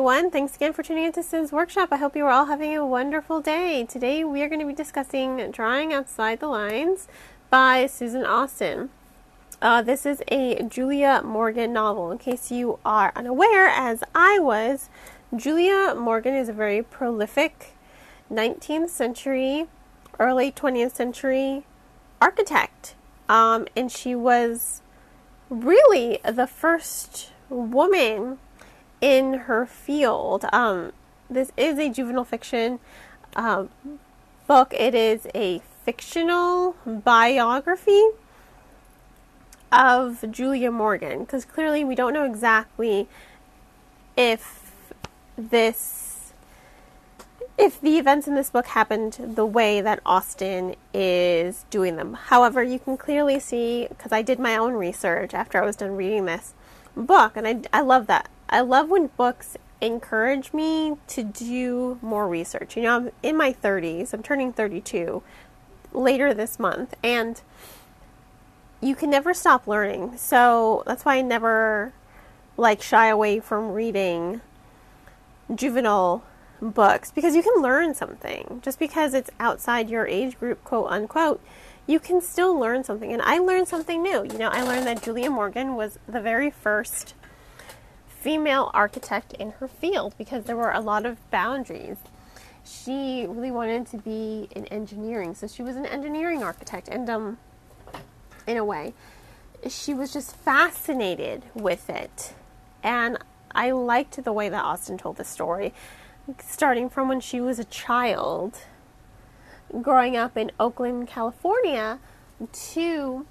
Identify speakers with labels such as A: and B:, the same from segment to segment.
A: everyone. Thanks again for tuning into Cyn's Workshop. I hope you are all having a wonderful day. Today we are going to be discussing Drawing Outside the Lines by Susan Austin. Uh, this is a Julia Morgan novel. In case you are unaware, as I was, Julia Morgan is a very prolific 19th century, early 20th century architect. Um, and she was really the first woman in her field. Um, this is a juvenile fiction um, book. It is a fictional biography of Julia Morgan because clearly we don't know exactly if this if the events in this book happened the way that Austin is doing them. However, you can clearly see because I did my own research after I was done reading this book and I I love that. I love when books encourage me to do more research. You know, I'm in my 30s, I'm turning 32 later this month, and you can never stop learning. So that's why I never like shy away from reading juvenile books because you can learn something. Just because it's outside your age group, quote unquote, you can still learn something. And I learned something new. You know, I learned that Julia Morgan was the very first female architect in her field because there were a lot of boundaries. She really wanted to be in engineering, so she was an engineering architect, and um, in a way, she was just fascinated with it. And I liked the way that Austin told the story, starting from when she was a child, growing up in Oakland, California, to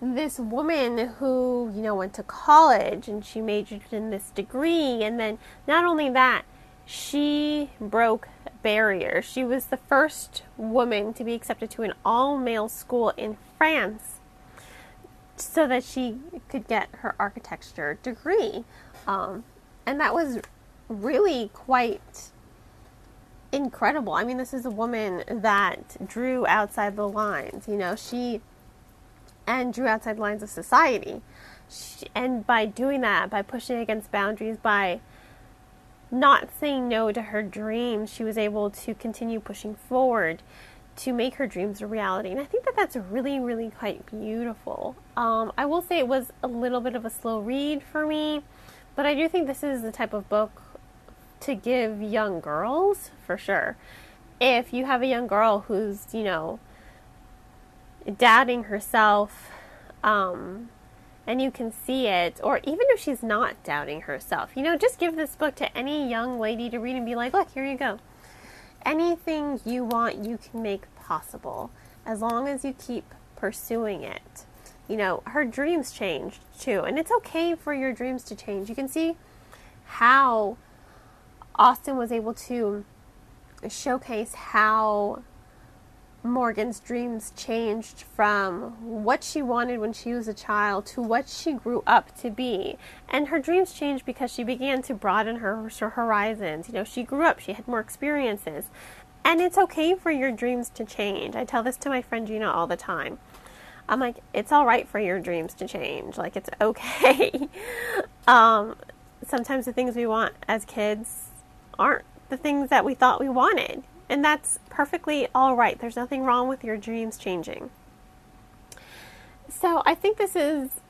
A: this woman who, you know, went to college and she majored in this degree. And then not only that, she broke barriers. She was the first woman to be accepted to an all male school in France so that she could get her architecture degree. Um, and that was really quite incredible. I mean, this is a woman that drew outside the lines. You know, she and drew outside lines of society. She, and by doing that, by pushing against boundaries, by not saying no to her dreams, she was able to continue pushing forward to make her dreams a reality. And I think that that's really, really quite beautiful. Um, I will say it was a little bit of a slow read for me, but I do think this is the type of book to give young girls for sure. If you have a young girl who's, you know, doubting herself, um, and you can see it, or even if she's not doubting herself, you know, just give this book to any young lady to read and be like, look, here you go. Anything you want, you can make possible as long as you keep pursuing it. You know, her dreams changed too, and it's okay for your dreams to change. You can see how Austin was able to showcase how Morgan's dreams changed from what she wanted when she was a child to what she grew up to be. And her dreams changed because she began to broaden her, her horizons. You know, she grew up, she had more experiences. And it's okay for your dreams to change. I tell this to my friend Gina all the time. I'm like, it's all right for your dreams to change. Like, it's okay. um, sometimes the things we want as kids aren't the things that we thought we wanted. And that's perfectly all right. There's nothing wrong with your dreams changing. So I think this is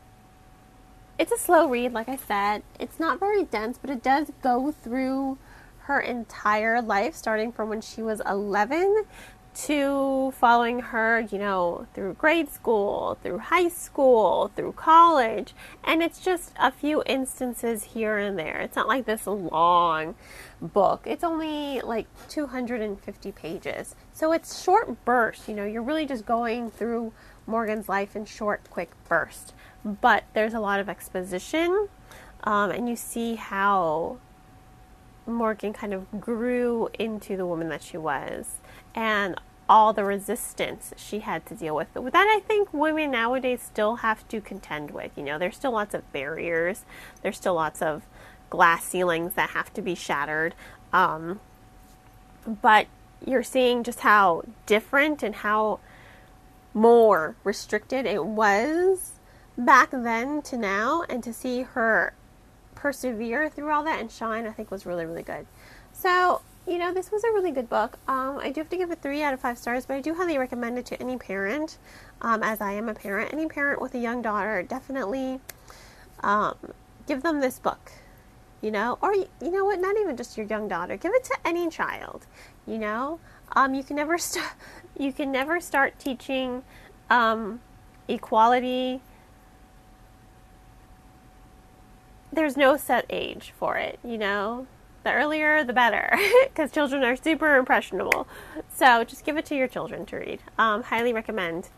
A: it's a slow read, like I said. It's not very dense, but it does go through her entire life, starting from when she was 11 to following her, you know, through grade school, through high school, through college. And it's just a few instances here and there. It's not like this long book. It's only like 250 pages. So it's short bursts, you know, you're really just going through Morgan's life in short, quick bursts. But there's a lot of exposition, um, and you see how Morgan kind of grew into the woman that she was and all the resistance she had to deal with. That I think women nowadays still have to contend with. You know, there's still lots of barriers, there's still lots of glass ceilings that have to be shattered. Um, but you're seeing just how different and how more restricted it was back then to now, and to see her persevere through all that and shine, I think was really, really good. So, you know, this was a really good book. Um, I do have to give it three out of five stars, but I do highly recommend it to any parent, um, as I am a parent. Any parent with a young daughter, definitely um, give them this book, you know, or you know what, not even just your young daughter, give it to any child, you know. Um, you can never start. You can never start teaching um, equality. There's no set age for it, you know. The earlier, the better, because children are super impressionable. So just give it to your children to read. Um, highly recommend.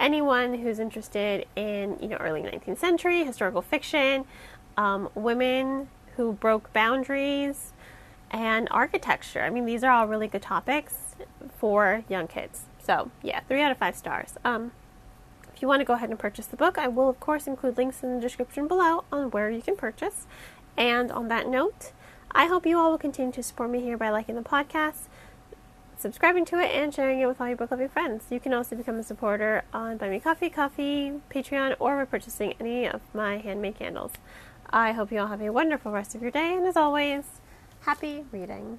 A: Anyone who's interested in, you know, early 19th century historical fiction, um, women who broke boundaries, and architecture. I mean, these are all really good topics for young kids. So, yeah, three out of five stars. Um, if you want to go ahead and purchase the book, I will, of course, include links in the description below on where you can purchase. And on that note, I hope you all will continue to support me here by liking the podcast, subscribing to it, and sharing it with all your book loving friends. You can also become a supporter on Buy Me Coffee, Ko-fi, Patreon, or by purchasing any of my handmade candles. I hope you all have a wonderful rest of your day, and as always, happy reading.